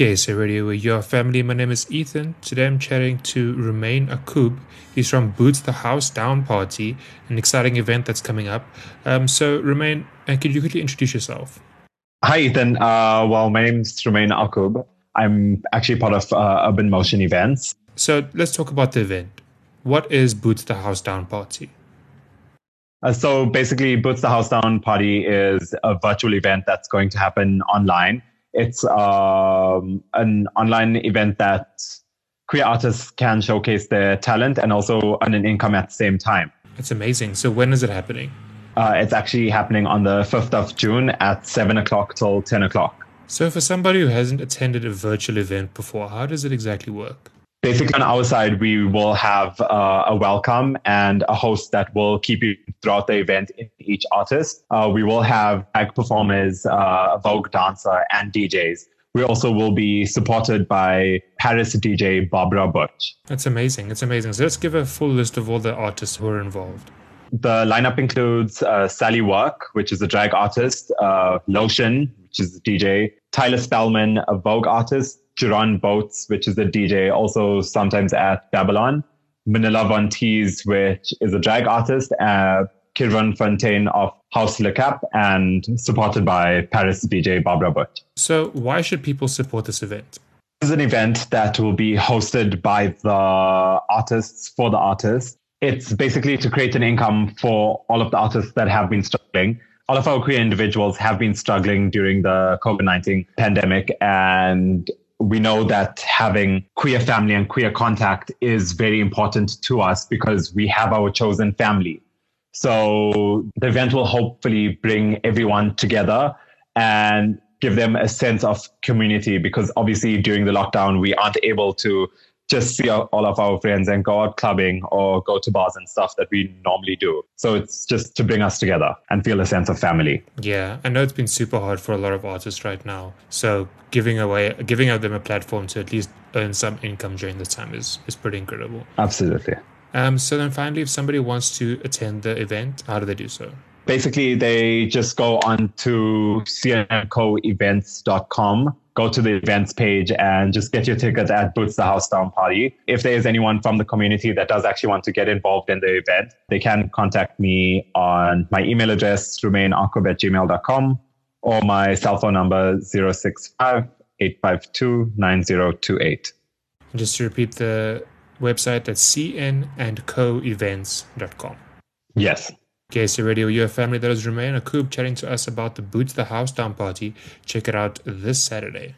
KSA Radio, with your family. My name is Ethan. Today I'm chatting to Romain Akub. He's from Boots the House Down Party, an exciting event that's coming up. Um, so, Romain, uh, could you quickly introduce yourself? Hi, Ethan. Uh, well, my name is Romain Akub. I'm actually part of uh, Urban Motion Events. So, let's talk about the event. What is Boots the House Down Party? Uh, so basically, Boots the House Down Party is a virtual event that's going to happen online. It's um, an online event that queer artists can showcase their talent and also earn an income at the same time. It's amazing. So when is it happening? Uh, it's actually happening on the 5th of June at 7 o'clock till 10 o'clock. So for somebody who hasn't attended a virtual event before, how does it exactly work? Basically on our side we will have uh, a welcome and a host that will keep you throughout the event in each artist. Uh, we will have drag performers uh, a vogue dancer and djs we also will be supported by paris dj barbara butch. That's amazing. It's amazing. So let's give a full list of all the artists who are involved. The lineup includes uh, Sally Work, which is a drag artist, uh, Lotion, which is a DJ, Tyler Spellman, a Vogue artist, Jerron Boats, which is a DJ, also sometimes at Babylon. Manila Von Tees, which is a drag artist, uh, Kirvan Fontaine of House Le Cap, and supported by Paris DJ Barbara Butch. So, why should people support this event? This is an event that will be hosted by the artists for the artists. It's basically to create an income for all of the artists that have been struggling all of our queer individuals have been struggling during the COVID 19 pandemic. And we know that having queer family and queer contact is very important to us because we have our chosen family. So the event will hopefully bring everyone together and give them a sense of community because obviously during the lockdown, we aren't able to just see all of our friends and go out clubbing or go to bars and stuff that we normally do. So it's just to bring us together and feel a sense of family. Yeah, I know it's been super hard for a lot of artists right now. So giving away, giving them a platform to at least earn some income during this time is is pretty incredible. Absolutely. Um, so then finally, if somebody wants to attend the event, how do they do so? Basically, they just go on to cncoevents.com go to the events page and just get your ticket at Boots the House Down Party. If there's anyone from the community that does actually want to get involved in the event, they can contact me on my email address, romainakub at gmail.com or my cell phone number 065 852 9028. Just to repeat the website, that's cnandcoevents.com. Yes. KSA Radio, your family that is Romain Akub chatting to us about the Boots the House Down party. Check it out this Saturday.